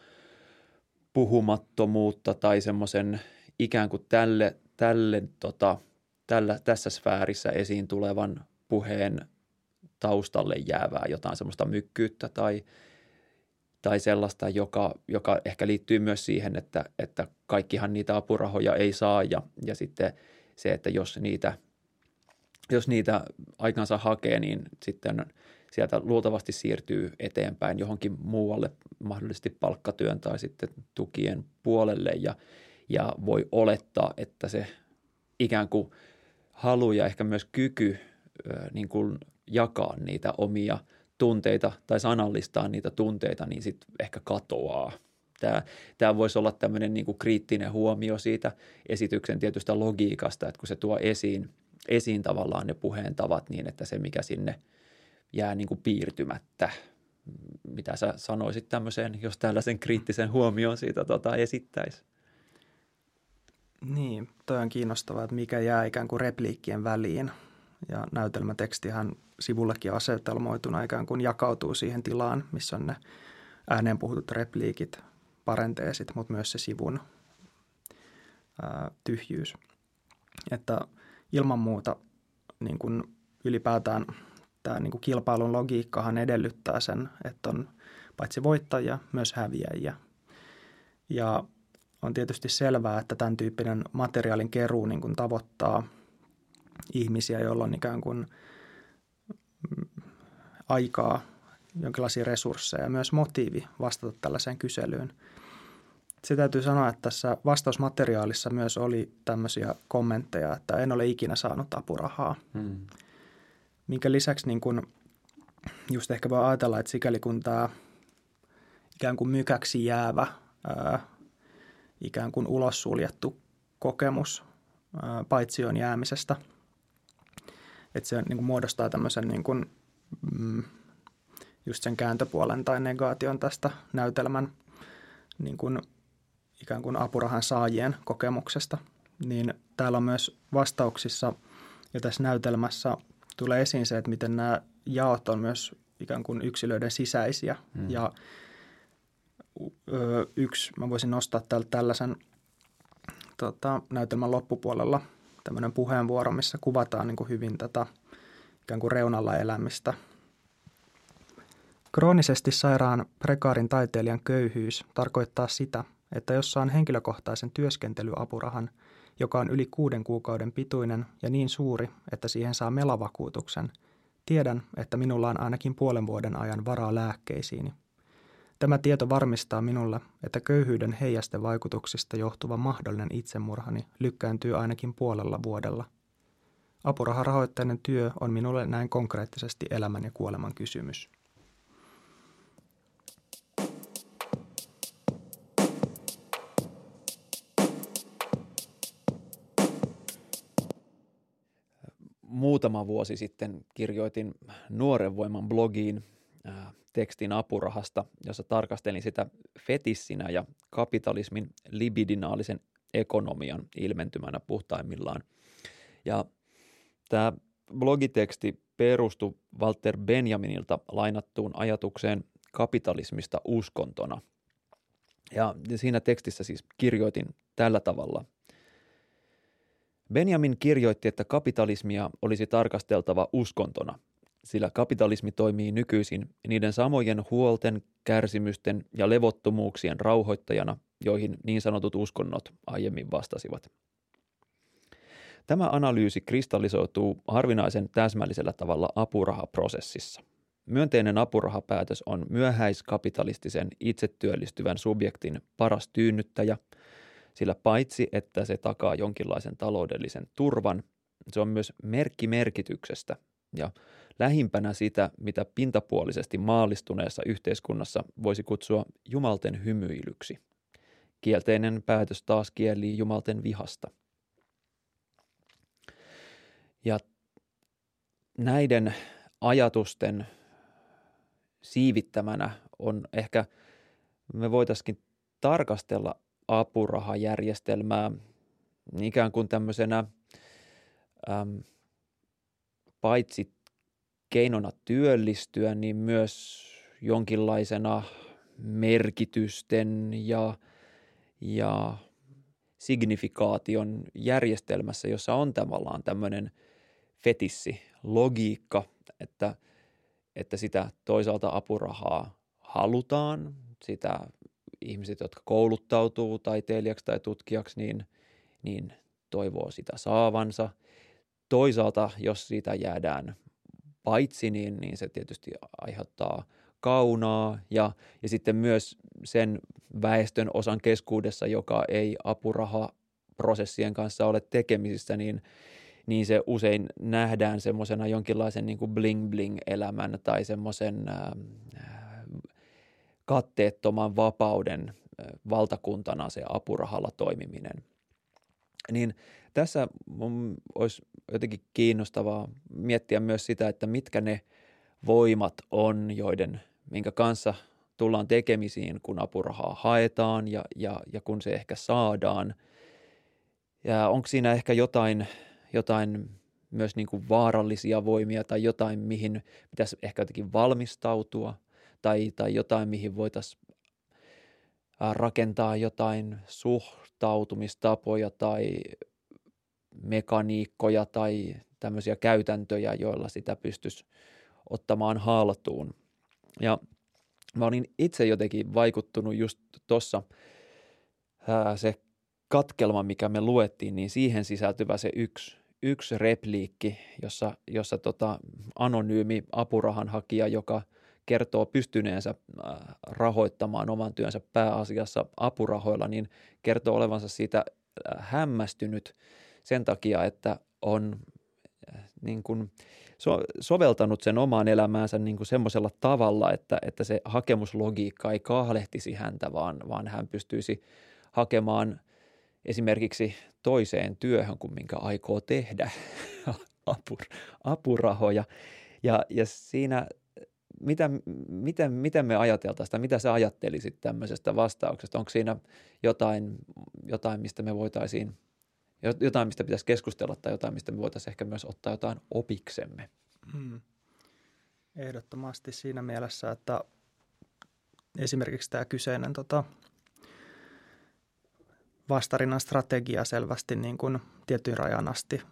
puhumattomuutta tai semmoisen ikään kuin tälle, tälle tota, tällä, tässä sfäärissä esiin tulevan puheen taustalle jäävää jotain semmoista mykkyyttä tai, tai sellaista, joka, joka ehkä liittyy myös siihen, että, että kaikkihan niitä apurahoja ei saa ja, ja sitten se, että jos niitä, jos niitä aikansa hakee, niin sitten sieltä luultavasti siirtyy eteenpäin johonkin muualle, mahdollisesti palkkatyön tai sitten tukien puolelle ja, ja voi olettaa, että se ikään kuin halu ja ehkä myös kyky niin kuin jakaa niitä omia tunteita tai sanallistaa niitä tunteita, niin sitten ehkä katoaa. Tämä, tämä voisi olla tämmöinen niin kuin kriittinen huomio siitä esityksen tietystä logiikasta, että kun se tuo esiin, esiin tavallaan ne puheen tavat niin, että se mikä sinne jää niin kuin piirtymättä. Mitä sä sanoisit tämmöiseen, jos tällaisen kriittisen huomioon siitä tota, esittäisi? Niin, toi on kiinnostavaa, että mikä jää ikään kuin repliikkien väliin. Ja näytelmätekstihän sivullekin asetelmoituna ikään kuin jakautuu siihen tilaan, missä on ne ääneen puhutut repliikit, parenteesit, mutta myös se sivun ää, tyhjyys. Että ilman muuta niin kuin ylipäätään tämä niin kuin kilpailun logiikkahan edellyttää sen, että on paitsi voittajia, myös häviäjiä. Ja on tietysti selvää, että tämän tyyppinen materiaalin keruu niin kuin tavoittaa ihmisiä, joilla on ikään kuin mm, aikaa, jonkinlaisia resursseja ja myös motiivi vastata tällaiseen kyselyyn. Se täytyy sanoa, että tässä vastausmateriaalissa myös oli tämmöisiä kommentteja, että en ole ikinä saanut apurahaa. Hmm. Minkä lisäksi niin kun, just ehkä voi ajatella, että sikäli kun tämä ikään kuin mykäksi jäävä ää, ikään kuin ulos suljettu kokemus paitsioon jäämisestä. Että se niin muodostaa tämmöisen niin kuin, mm, just sen kääntöpuolen tai negaation tästä näytelmän niin kuin, ikään kuin apurahan saajien kokemuksesta. Niin täällä on myös vastauksissa ja tässä näytelmässä tulee esiin se, että miten nämä jaot on myös ikään kuin yksilöiden sisäisiä mm. ja yksi, mä voisin nostaa täältä tällaisen tota, näytelmän loppupuolella tämmöinen puheenvuoro, missä kuvataan niin kuin hyvin tätä ikään kuin reunalla elämistä. Kroonisesti sairaan prekaarin taiteilijan köyhyys tarkoittaa sitä, että jos saan henkilökohtaisen työskentelyapurahan, joka on yli kuuden kuukauden pituinen ja niin suuri, että siihen saa melavakuutuksen, tiedän, että minulla on ainakin puolen vuoden ajan varaa lääkkeisiini – Tämä tieto varmistaa minulle, että köyhyyden heijasten vaikutuksista johtuva mahdollinen itsemurhani lykkääntyy ainakin puolella vuodella. Apuraharahoitteinen työ on minulle näin konkreettisesti elämän ja kuoleman kysymys. Muutama vuosi sitten kirjoitin Nuoren voiman blogiin tekstin apurahasta, jossa tarkastelin sitä fetissinä ja kapitalismin libidinaalisen ekonomian ilmentymänä puhtaimmillaan. Ja tämä blogiteksti perustui Walter Benjaminilta lainattuun ajatukseen kapitalismista uskontona. Ja siinä tekstissä siis kirjoitin tällä tavalla. Benjamin kirjoitti, että kapitalismia olisi tarkasteltava uskontona – sillä kapitalismi toimii nykyisin niiden samojen huolten, kärsimysten ja levottomuuksien rauhoittajana, joihin niin sanotut uskonnot aiemmin vastasivat. Tämä analyysi kristallisoituu harvinaisen täsmällisellä tavalla apurahaprosessissa. Myönteinen apurahapäätös on myöhäiskapitalistisen itsetyöllistyvän subjektin paras tyynnyttäjä, sillä paitsi että se takaa jonkinlaisen taloudellisen turvan, se on myös merkki merkityksestä ja lähimpänä sitä, mitä pintapuolisesti maallistuneessa yhteiskunnassa voisi kutsua jumalten hymyilyksi. Kielteinen päätös taas kielii jumalten vihasta. Ja näiden ajatusten siivittämänä on ehkä, me voitaisiin tarkastella apurahajärjestelmää ikään kuin tämmöisenä äm, paitsi keinona työllistyä, niin myös jonkinlaisena merkitysten ja, ja signifikaation järjestelmässä, jossa on tavallaan tämmöinen fetissi, logiikka, että, että sitä toisaalta apurahaa halutaan, sitä ihmiset, jotka kouluttautuu taiteilijaksi tai tutkijaksi, niin, niin toivoo sitä saavansa. Toisaalta, jos siitä jäädään paitsi, niin, niin se tietysti aiheuttaa kaunaa ja, ja sitten myös sen väestön osan keskuudessa, joka ei apurahaprosessien kanssa ole tekemisissä, niin, niin se usein nähdään semmoisena jonkinlaisen niin kuin bling-bling-elämän tai semmoisen katteettoman vapauden valtakuntana se apurahalla toimiminen. Niin tässä olisi jotenkin kiinnostavaa miettiä myös sitä, että mitkä ne voimat on, joiden, minkä kanssa tullaan tekemisiin, kun apurahaa haetaan ja, ja, ja kun se ehkä saadaan. Ja onko siinä ehkä jotain, jotain myös niin kuin vaarallisia voimia tai jotain, mihin pitäisi ehkä jotenkin valmistautua tai, tai jotain, mihin voitaisiin rakentaa jotain suhtautumistapoja tai mekaniikkoja tai tämmöisiä käytäntöjä, joilla sitä pystyisi ottamaan haltuun. Ja mä olin itse jotenkin vaikuttunut just tuossa se katkelma, mikä me luettiin, niin siihen sisältyvä se yksi, yksi repliikki, jossa, jossa tota anonyymi apurahanhakija, joka kertoo pystyneensä rahoittamaan oman työnsä pääasiassa apurahoilla, niin kertoo olevansa siitä hämmästynyt sen takia, että on niin kuin, so, soveltanut sen omaan elämäänsä niin kuin semmoisella tavalla, että, että se hakemuslogiikka ei kahlehtisi häntä, vaan, vaan hän pystyisi hakemaan esimerkiksi toiseen työhön kuin minkä aikoo tehdä apur, apurahoja. Ja, ja siinä, mitä, miten, miten me ajateltaisiin tai mitä sä ajattelisit tämmöisestä vastauksesta? Onko siinä jotain, jotain mistä me voitaisiin – jotain, mistä pitäisi keskustella tai jotain, mistä me voitaisiin ehkä myös ottaa jotain opiksemme. Hmm. Ehdottomasti siinä mielessä, että esimerkiksi tämä kyseinen tota, vastarinnan strategia selvästi niin kuin tietyn rajan asti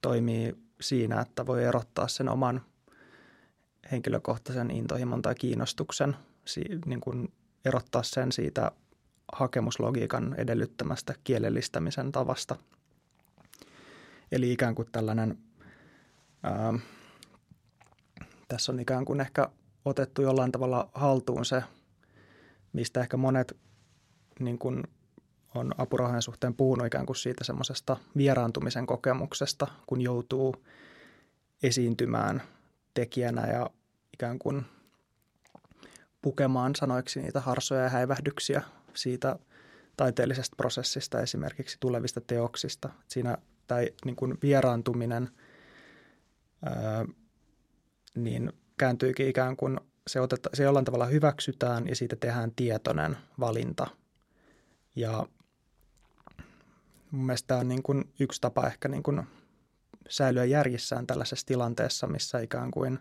toimii siinä, että voi erottaa sen oman henkilökohtaisen intohimon tai kiinnostuksen, niin kuin erottaa sen siitä hakemuslogiikan edellyttämästä kielellistämisen tavasta – Eli ikään kuin tällainen, ää, tässä on ikään kuin ehkä otettu jollain tavalla haltuun se, mistä ehkä monet niin kuin on apurahojen suhteen puhunut ikään kuin siitä semmoisesta vieraantumisen kokemuksesta, kun joutuu esiintymään tekijänä ja ikään kuin pukemaan sanoiksi niitä harsoja ja häivähdyksiä siitä taiteellisesta prosessista, esimerkiksi tulevista teoksista. Siinä tai niin kuin vieraantuminen ää, niin kääntyykin ikään kuin se, oteta, se jollain tavalla hyväksytään ja siitä tehdään tietoinen valinta. Ja mun mielestä tämä on niin kuin yksi tapa ehkä niin kuin säilyä järjissään tällaisessa tilanteessa, missä ikään kuin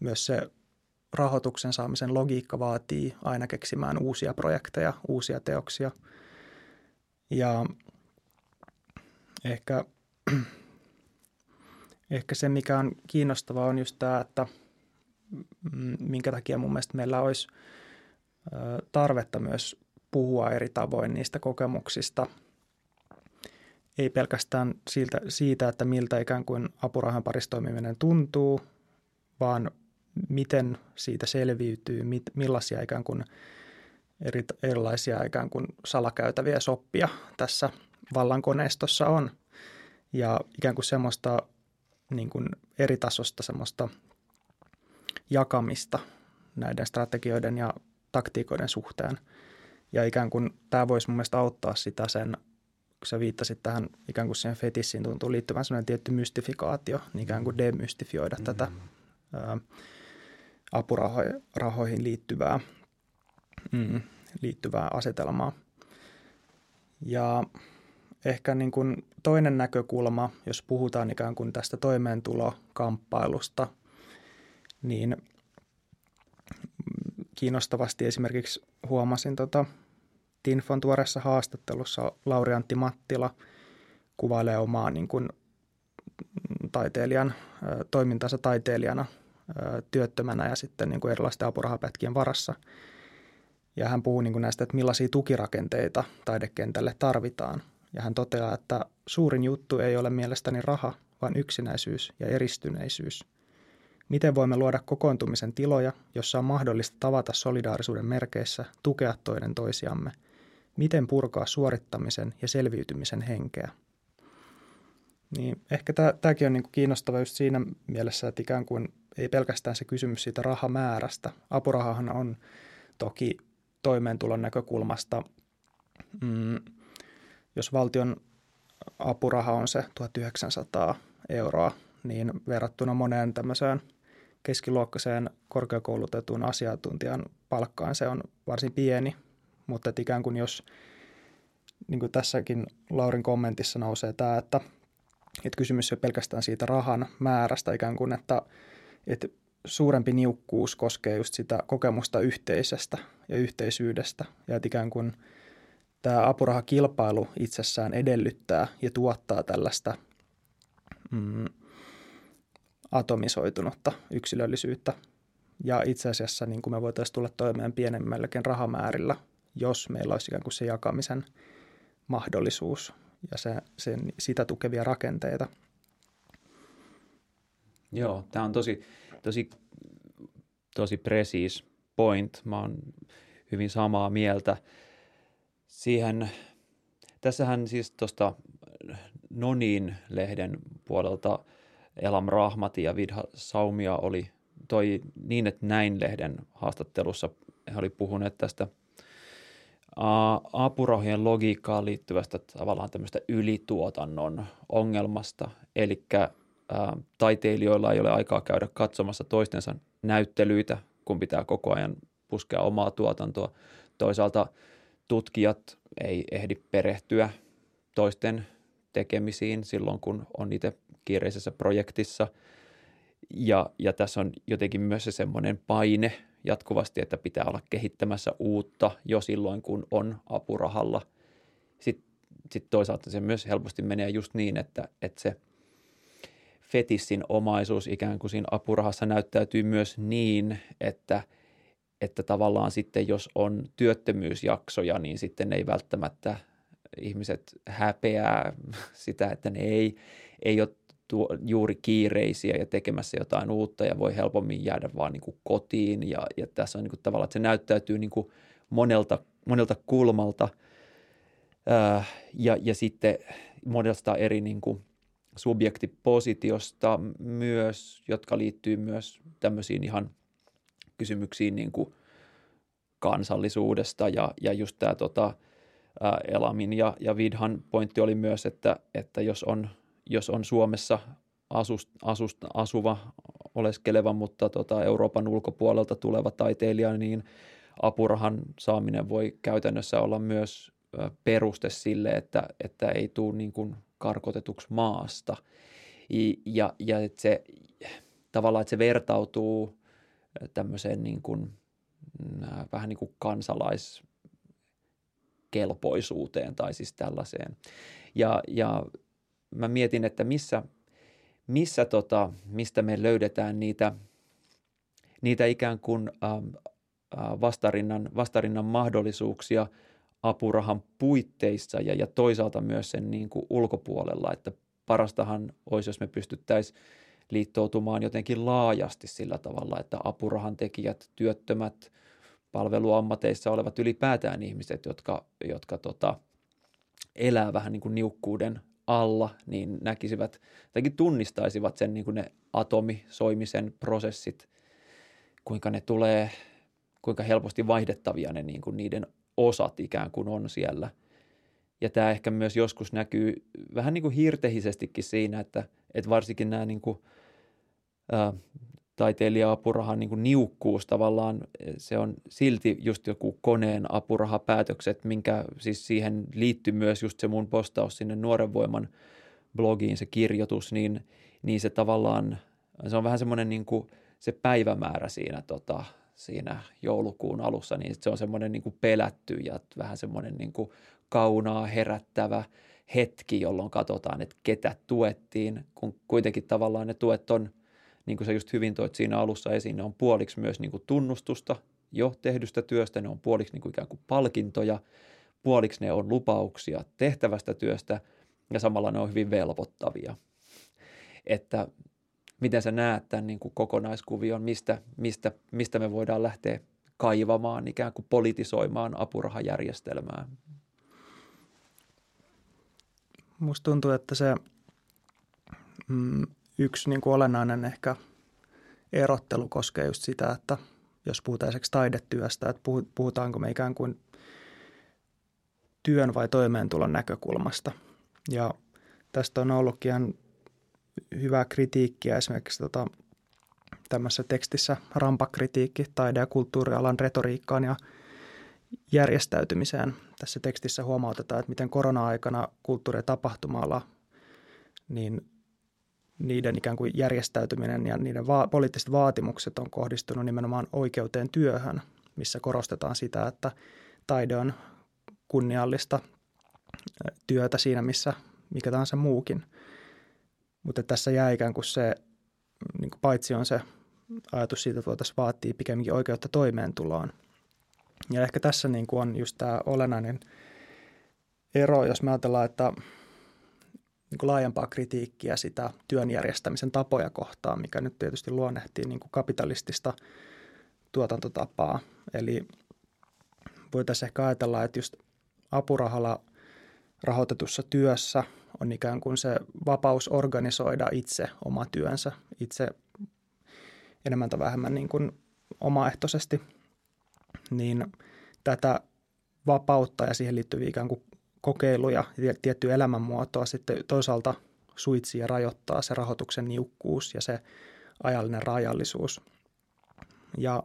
myös se rahoituksen saamisen logiikka vaatii aina keksimään uusia projekteja, uusia teoksia. Ja ehkä ehkä se, mikä on kiinnostavaa, on just tämä, että minkä takia mun mielestä meillä olisi tarvetta myös puhua eri tavoin niistä kokemuksista. Ei pelkästään siitä, siitä että miltä ikään kuin apurahan parissa toimiminen tuntuu, vaan miten siitä selviytyy, mit, millaisia ikään kuin eri, erilaisia ikään kuin salakäytäviä soppia tässä vallankoneistossa on – ja ikään kuin semmoista niin kuin eri tasosta semmoista jakamista näiden strategioiden ja taktiikoiden suhteen. Ja ikään kuin tämä voisi mun mielestä auttaa sitä sen, kun sä viittasit tähän ikään kuin siihen fetissiin tuntuu liittyvän sellainen tietty mystifikaatio, niin ikään kuin demystifioida mm-hmm. tätä apurahoihin liittyvää, mm, liittyvää asetelmaa. Ja ehkä niin kuin toinen näkökulma, jos puhutaan ikään kuin tästä toimeentulokamppailusta, niin kiinnostavasti esimerkiksi huomasin tota Tinfon tuoreessa haastattelussa Lauri Antti Mattila kuvailee omaa niin kuin taiteilijan, toimintansa taiteilijana työttömänä ja sitten niin kuin erilaisten apurahapätkien varassa. Ja hän puhuu niin kuin näistä, että millaisia tukirakenteita taidekentälle tarvitaan – ja hän toteaa, että suurin juttu ei ole mielestäni raha, vaan yksinäisyys ja eristyneisyys. Miten voimme luoda kokoontumisen tiloja, jossa on mahdollista tavata solidaarisuuden merkeissä, tukea toinen toisiamme? Miten purkaa suorittamisen ja selviytymisen henkeä? Niin, ehkä tämäkin on niinku kiinnostava just siinä mielessä, että ikään kuin ei pelkästään se kysymys siitä rahamäärästä. Apurahahan on toki toimeentulon näkökulmasta, mm, jos valtion apuraha on se 1900 euroa, niin verrattuna moneen tämmöiseen keskiluokkaiseen korkeakoulutetun asiantuntijan palkkaan se on varsin pieni, mutta ikään kuin jos, niin kuin tässäkin Laurin kommentissa nousee tämä, että, että kysymys ei ole pelkästään siitä rahan määrästä ikään kuin, että, että suurempi niukkuus koskee just sitä kokemusta yhteisestä ja yhteisyydestä ja että ikään kuin tämä apurahakilpailu itsessään edellyttää ja tuottaa tällaista mm, atomisoitunutta yksilöllisyyttä. Ja itse asiassa niin kuin me voitaisiin tulla toimeen pienemmälläkin rahamäärillä, jos meillä olisi ikään kuin se jakamisen mahdollisuus ja se, sen, sitä tukevia rakenteita. Joo, tämä on tosi, tosi, tosi precis point. Mä oon hyvin samaa mieltä. Siihen, tässähän siis tuosta Nonin-lehden puolelta – Elam Rahmati ja Vidha Saumia oli toi niin, että näin lehden haastattelussa he oli puhuneet tästä apurahojen logiikkaan liittyvästä tavallaan tämmöistä ylituotannon ongelmasta. Eli taiteilijoilla ei ole aikaa käydä katsomassa toistensa näyttelyitä, kun pitää koko ajan puskea omaa tuotantoa. Toisaalta tutkijat ei ehdi perehtyä toisten tekemisiin silloin, kun on itse kiireisessä projektissa. Ja, ja tässä on jotenkin myös se semmoinen paine jatkuvasti, että pitää olla kehittämässä uutta jo silloin, kun on apurahalla. Sitten sit toisaalta se myös helposti menee just niin, että, että se fetissin omaisuus ikään kuin siinä apurahassa näyttäytyy myös niin, että, että tavallaan sitten jos on työttömyysjaksoja, niin sitten ei välttämättä ihmiset häpeää sitä, että ne ei, ei ole tuo, juuri kiireisiä ja tekemässä jotain uutta ja voi helpommin jäädä vaan niin kuin kotiin. Ja, ja tässä on niin kuin tavallaan, että se näyttäytyy niin kuin monelta, monelta kulmalta ää, ja, ja sitten monesta eri niin kuin subjektipositiosta myös, jotka liittyy myös tämmöisiin ihan kysymyksiin niin kuin kansallisuudesta ja, ja just tämä tota, Elamin ja, ja Vidhan pointti oli myös, että, että jos on jos on Suomessa asust, asust, asuva, oleskeleva, mutta tota Euroopan ulkopuolelta tuleva taiteilija, niin apurahan saaminen voi käytännössä olla myös peruste sille, että, että ei tule niin kuin karkotetuksi maasta. Ja, ja että se tavallaan, että se vertautuu tämmöiseen niin kuin, vähän niin kuin kansalaiskelpoisuuteen tai siis tällaiseen. Ja, ja mä mietin, että missä, missä tota, mistä me löydetään niitä, niitä ikään kuin ähm, äh, vastarinnan, vastarinnan mahdollisuuksia apurahan puitteissa ja, ja toisaalta myös sen niin kuin ulkopuolella, että parastahan olisi, jos me pystyttäisiin liittoutumaan jotenkin laajasti sillä tavalla, että apurahan tekijät, työttömät, palveluammateissa olevat ylipäätään ihmiset, jotka, jotka tota, elää vähän niin kuin niukkuuden alla, niin näkisivät, tai tunnistaisivat sen niin kuin ne atomisoimisen prosessit, kuinka ne tulee, kuinka helposti vaihdettavia ne niin kuin niiden osat ikään kuin on siellä. Ja tämä ehkä myös joskus näkyy vähän niin kuin hirtehisestikin siinä, että, että varsinkin nämä niin kuin, ää, taiteilija-apurahan niin kuin niukkuus tavallaan, se on silti just joku koneen apurahapäätökset, minkä siis siihen liittyy myös just se mun postaus sinne Nuoren Voiman blogiin, se kirjoitus, niin, niin se tavallaan, se on vähän semmoinen niin kuin se päivämäärä siinä, tota, siinä joulukuun alussa, niin se on semmoinen niin kuin pelätty ja vähän semmoinen niin kuin kaunaa herättävä hetki, jolloin katsotaan, että ketä tuettiin, kun kuitenkin tavallaan ne tuet on – niin kuin sä just hyvin toit siinä alussa esiin, ne on puoliksi myös niin kuin tunnustusta jo tehdystä työstä, ne on puoliksi niin kuin ikään kuin palkintoja, puoliksi ne on lupauksia tehtävästä työstä ja samalla ne on hyvin velvoittavia. Että miten sä näet tämän niin kuin kokonaiskuvion, mistä, mistä, mistä me voidaan lähteä kaivamaan, ikään kuin politisoimaan apurahajärjestelmää? Musta tuntuu, että se mm, yksi niin kuin olennainen ehkä erottelu koskee just sitä, että jos puhutaan esimerkiksi taidetyöstä, että puhutaanko me ikään kuin työn vai toimeentulon näkökulmasta. Ja tästä on ollutkin ihan hyvää kritiikkiä esimerkiksi tota, tämmöisessä tekstissä rampakritiikki taide- ja kulttuurialan retoriikkaan ja järjestäytymiseen. Tässä tekstissä huomautetaan, että miten korona-aikana kulttuuri- ja tapahtuma niin niiden ikään kuin järjestäytyminen ja niiden va- poliittiset vaatimukset on kohdistunut nimenomaan oikeuteen työhön, missä korostetaan sitä, että taide on kunniallista työtä siinä, missä mikä tahansa muukin. Mutta tässä jää ikään kuin se, niin kuin paitsi on se ajatus siitä, että voitaisiin vaatia pikemminkin oikeutta toimeentuloon. Ja ehkä tässä niin kuin on just tämä olennainen ero, jos me ajatellaan, että niin kuin laajempaa kritiikkiä sitä työn järjestämisen tapoja kohtaan, mikä nyt tietysti luonnehtii niin kuin kapitalistista tuotantotapaa. Eli voitaisiin ehkä ajatella, että just apurahalla rahoitetussa työssä on ikään kuin se vapaus organisoida itse oma työnsä, itse enemmän tai vähemmän niin kuin omaehtoisesti, niin tätä vapautta ja siihen liittyviä ikään kuin kokeiluja ja tiettyä elämänmuotoa sitten toisaalta suitsii ja rajoittaa se rahoituksen niukkuus ja se ajallinen rajallisuus. Ja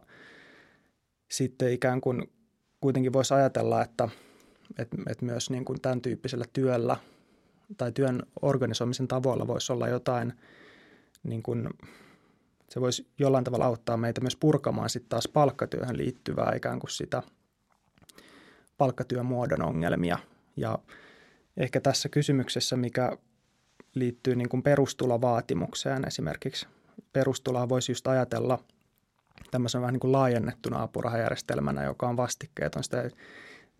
sitten ikään kuin kuitenkin voisi ajatella, että, että, että myös niin kuin tämän tyyppisellä työllä tai työn organisoimisen tavoilla voisi olla jotain, niin kuin, se voisi jollain tavalla auttaa meitä myös purkamaan sitten taas palkkatyöhön liittyvää ikään kuin sitä palkkatyömuodon ongelmia – ja ehkä tässä kysymyksessä, mikä liittyy niin kuin perustulovaatimukseen esimerkiksi, perustuloa voisi just ajatella tämmöisen vähän niin kuin laajennettuna apurahajärjestelmänä, joka on vastikkeeton. Sitä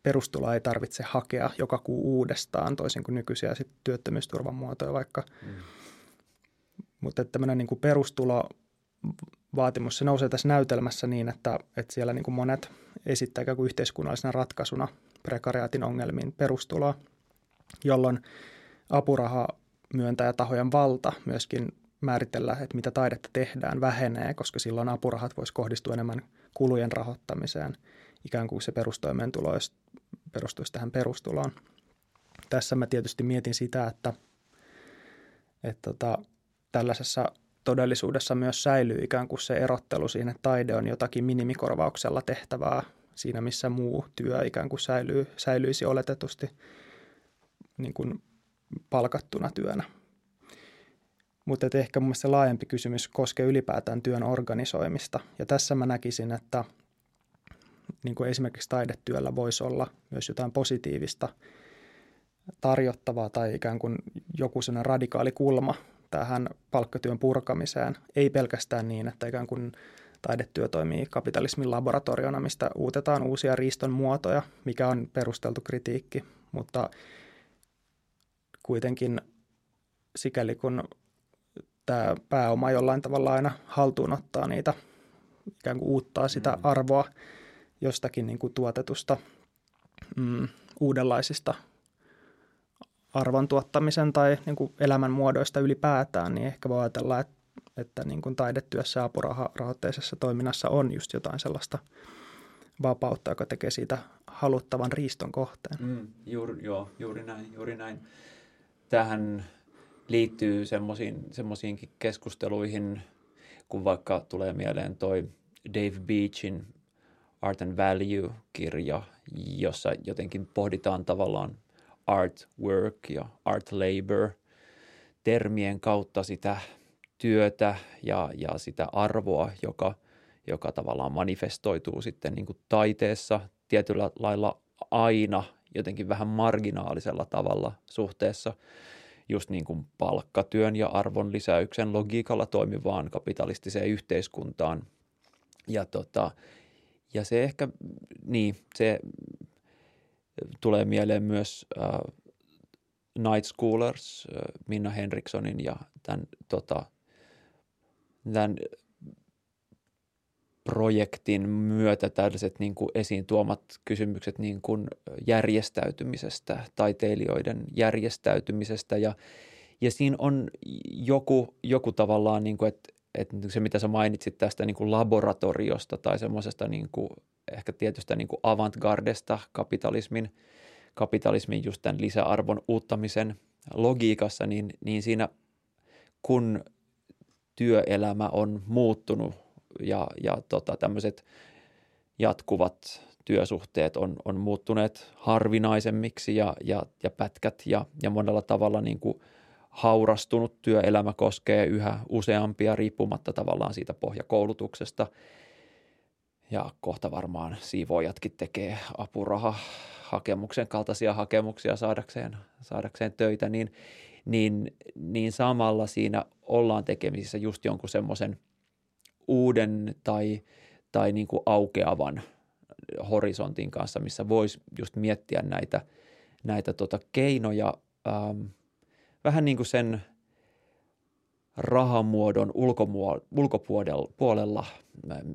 perustuloa ei tarvitse hakea joka kuu uudestaan, toisin kuin nykyisiä sit työttömyysturvan muotoja vaikka. Mm. Mutta tämmöinen niin kuin perustulo vaatimus, se nousee tässä näytelmässä niin, että, että siellä niin kuin monet esittää kuin yhteiskunnallisena ratkaisuna prekariaatin ongelmiin perustuloa, jolloin apuraha myöntäjätahojen valta myöskin määritellä, että mitä taidetta tehdään, vähenee, koska silloin apurahat voisi kohdistua enemmän kulujen rahoittamiseen, ikään kuin se perustoimeentulo perustuisi tähän perustuloon. Tässä mä tietysti mietin sitä, että, että tota, tällaisessa todellisuudessa myös säilyy ikään kuin se erottelu siinä, että taide on jotakin minimikorvauksella tehtävää siinä, missä muu työ ikään kuin säilyy, säilyisi oletetusti niin kuin palkattuna työnä. Mutta ehkä mun mielestä laajempi kysymys koskee ylipäätään työn organisoimista. Ja tässä mä näkisin, että niin kuin esimerkiksi taidetyöllä voisi olla myös jotain positiivista tarjottavaa tai ikään kuin joku sellainen radikaali kulma tähän palkkatyön purkamiseen. Ei pelkästään niin, että ikään kuin taidetyö toimii kapitalismin laboratoriona, mistä uutetaan uusia riiston muotoja, mikä on perusteltu kritiikki, mutta kuitenkin sikäli kun tämä pääoma jollain tavalla aina haltuun ottaa niitä, ikään kuin uuttaa sitä mm. arvoa jostakin niin kuin tuotetusta mm, uudenlaisista arvon tuottamisen tai niin kuin elämän muodoista ylipäätään, niin ehkä voi ajatella, että, että niin kuin taidetyössä apurahoitteisessa toiminnassa on just jotain sellaista vapautta, joka tekee siitä haluttavan riiston kohteen. Mm, juuri, joo, juuri näin, juuri näin. Tähän liittyy semmoisiinkin keskusteluihin, kun vaikka tulee mieleen toi Dave Beachin Art and Value-kirja, jossa jotenkin pohditaan tavallaan art work ja art labor termien kautta sitä työtä ja, ja sitä arvoa, joka, joka tavallaan manifestoituu sitten niin kuin taiteessa tietyllä lailla aina jotenkin vähän marginaalisella tavalla suhteessa just niin kuin palkkatyön ja arvon lisäyksen logiikalla toimivaan kapitalistiseen yhteiskuntaan. Ja, tota, ja se ehkä, niin, se tulee mieleen myös äh, Night Schoolers, äh, Minna Henrikssonin ja tämän, tota, tämän projektin myötä tällaiset niin kuin esiin tuomat kysymykset niin kuin järjestäytymisestä, taiteilijoiden järjestäytymisestä. Ja, ja siinä on joku, joku tavallaan, niin kuin, että, että se mitä sä mainitsit tästä niin kuin laboratoriosta tai semmoisesta niin kuin, ehkä tietystä niin kuin avantgardesta kapitalismin, kapitalismin just tämän lisäarvon uuttamisen logiikassa, niin, niin siinä kun työelämä on muuttunut ja, ja tota, tämmöiset jatkuvat työsuhteet on, on muuttuneet harvinaisemmiksi ja, ja, ja pätkät ja, ja monella tavalla niin kuin haurastunut työelämä koskee yhä useampia riippumatta tavallaan siitä pohjakoulutuksesta. Ja kohta varmaan siivoojatkin tekee apuraha hakemuksen kaltaisia hakemuksia saadakseen, saadakseen töitä, niin, niin, niin samalla siinä ollaan tekemisissä just jonkun semmoisen uuden tai, tai niin kuin aukeavan horisontin kanssa, missä voisi just miettiä näitä, näitä tota keinoja ähm, vähän niin kuin sen rahamuodon ulkopuolella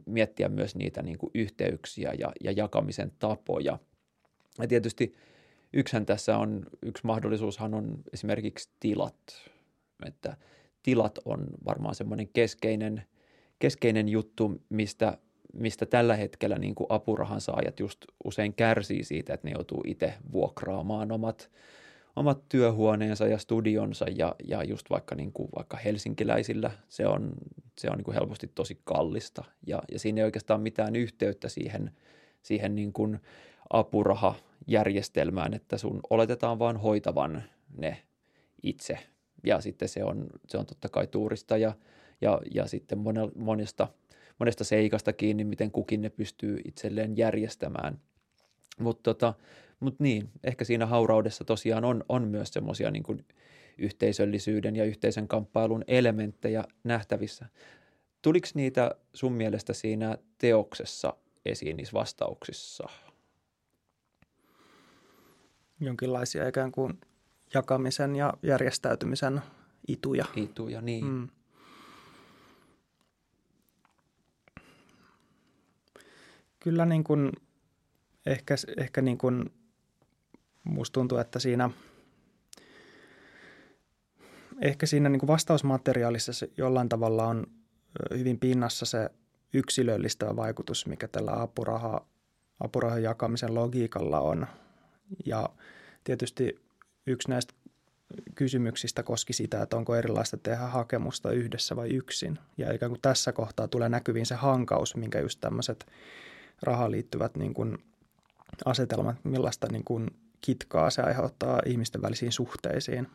miettiä myös niitä niin kuin yhteyksiä ja, ja jakamisen tapoja. Ja tietysti yksihän tässä on, yksi mahdollisuushan on esimerkiksi tilat, että tilat on varmaan semmoinen keskeinen, keskeinen juttu, mistä, mistä tällä hetkellä niin kuin apurahan saajat just usein kärsii siitä, että ne joutuu itse vuokraamaan omat, omat työhuoneensa ja studionsa ja, ja just vaikka, niin kuin, vaikka helsinkiläisillä se on, se on niin kuin helposti tosi kallista ja, ja siinä ei oikeastaan mitään yhteyttä siihen, siihen niin kuin apurahajärjestelmään, että sun oletetaan vaan hoitavan ne itse ja sitten se on, se on totta kai tuurista ja, ja, ja sitten monesta, monesta seikasta kiinni, miten kukin ne pystyy itselleen järjestämään. Mutta tota, mut niin, ehkä siinä hauraudessa tosiaan on, on myös semmoisia niin yhteisöllisyyden ja yhteisen kamppailun elementtejä nähtävissä. Tuliko niitä sun mielestä siinä teoksessa esiin niissä vastauksissa? Jonkinlaisia ikään kuin jakamisen ja järjestäytymisen ituja. Ituja, niin. Mm. Kyllä niin kuin, ehkä, ehkä niin kuin, musta tuntuu, että siinä, ehkä siinä niin kuin vastausmateriaalissa se jollain tavalla on hyvin pinnassa se yksilöllistävä vaikutus, mikä tällä apuraha, apurahan jakamisen logiikalla on. Ja tietysti yksi näistä kysymyksistä koski sitä, että onko erilaista tehdä hakemusta yhdessä vai yksin. Ja ikään kuin tässä kohtaa tulee näkyviin se hankaus, minkä just tämmöiset rahaan liittyvät niin kuin asetelmat, millaista niin kuin kitkaa se aiheuttaa ihmisten välisiin suhteisiin.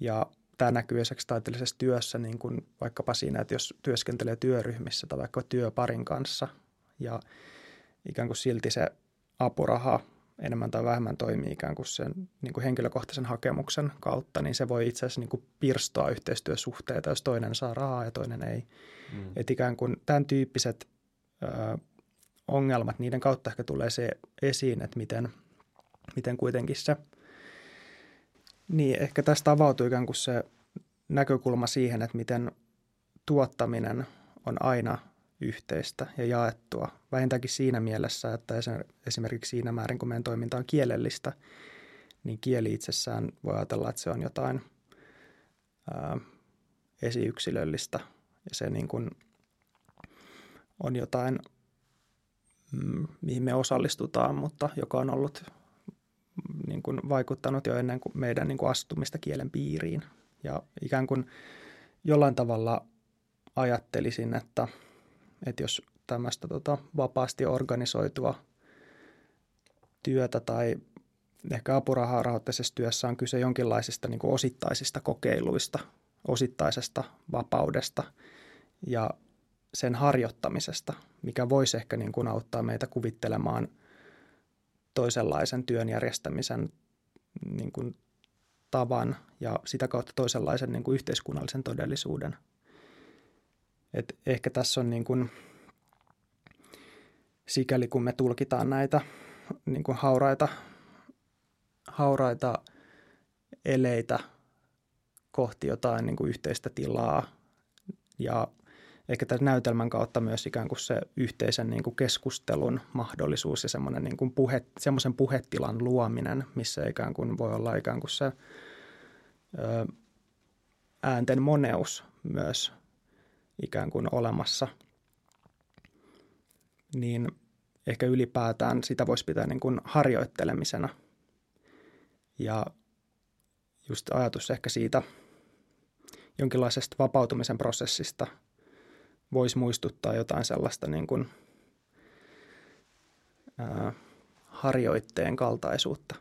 Ja tämä näkyy esimerkiksi taiteellisessa työssä niin kuin vaikkapa siinä, että jos työskentelee työryhmissä tai vaikka työparin kanssa ja ikään kuin silti se apuraha enemmän tai vähemmän toimii ikään kuin sen niin kuin henkilökohtaisen hakemuksen kautta, niin se voi itse asiassa niin kuin pirstoa yhteistyösuhteita, jos toinen saa rahaa ja toinen ei. Mm. Että ikään kuin tämän tyyppiset ö, ongelmat, niiden kautta ehkä tulee se esiin, että miten, miten kuitenkin se, niin ehkä tästä avautuu ikään kuin se näkökulma siihen, että miten tuottaminen on aina yhteistä ja jaettua. Vähintäänkin siinä mielessä, että esimerkiksi siinä määrin, kun meidän toiminta on kielellistä, niin kieli itsessään voi ajatella, että se on jotain ää, esiyksilöllistä ja se niin kuin on jotain, mm, mihin me osallistutaan, mutta joka on ollut niin kuin vaikuttanut jo ennen kuin meidän niin kuin astumista kielen piiriin. Ja ikään kuin jollain tavalla ajattelisin, että – että jos tämmöistä tota, vapaasti organisoitua työtä tai ehkä apuraharahoitteisessa työssä on kyse jonkinlaisista niin kuin osittaisista kokeiluista, osittaisesta vapaudesta ja sen harjoittamisesta, mikä voisi ehkä niin kuin auttaa meitä kuvittelemaan toisenlaisen työn järjestämisen niin kuin tavan ja sitä kautta toisenlaisen niin kuin yhteiskunnallisen todellisuuden – et ehkä tässä on niin kuin, sikäli kun me tulkitaan näitä niin kuin hauraita, hauraita eleitä kohti jotain niin kuin yhteistä tilaa ja ehkä tämän näytelmän kautta myös ikään kuin se yhteisen niin kuin keskustelun mahdollisuus ja semmoinen niin kuin puhe, semmoisen puhetilan luominen, missä ikään kuin voi olla ikään kuin se ö, äänten moneus myös ikään kuin olemassa, niin ehkä ylipäätään sitä voisi pitää niin kuin harjoittelemisena. Ja just ajatus ehkä siitä jonkinlaisesta vapautumisen prosessista voisi muistuttaa jotain sellaista niin kuin, ää, harjoitteen kaltaisuutta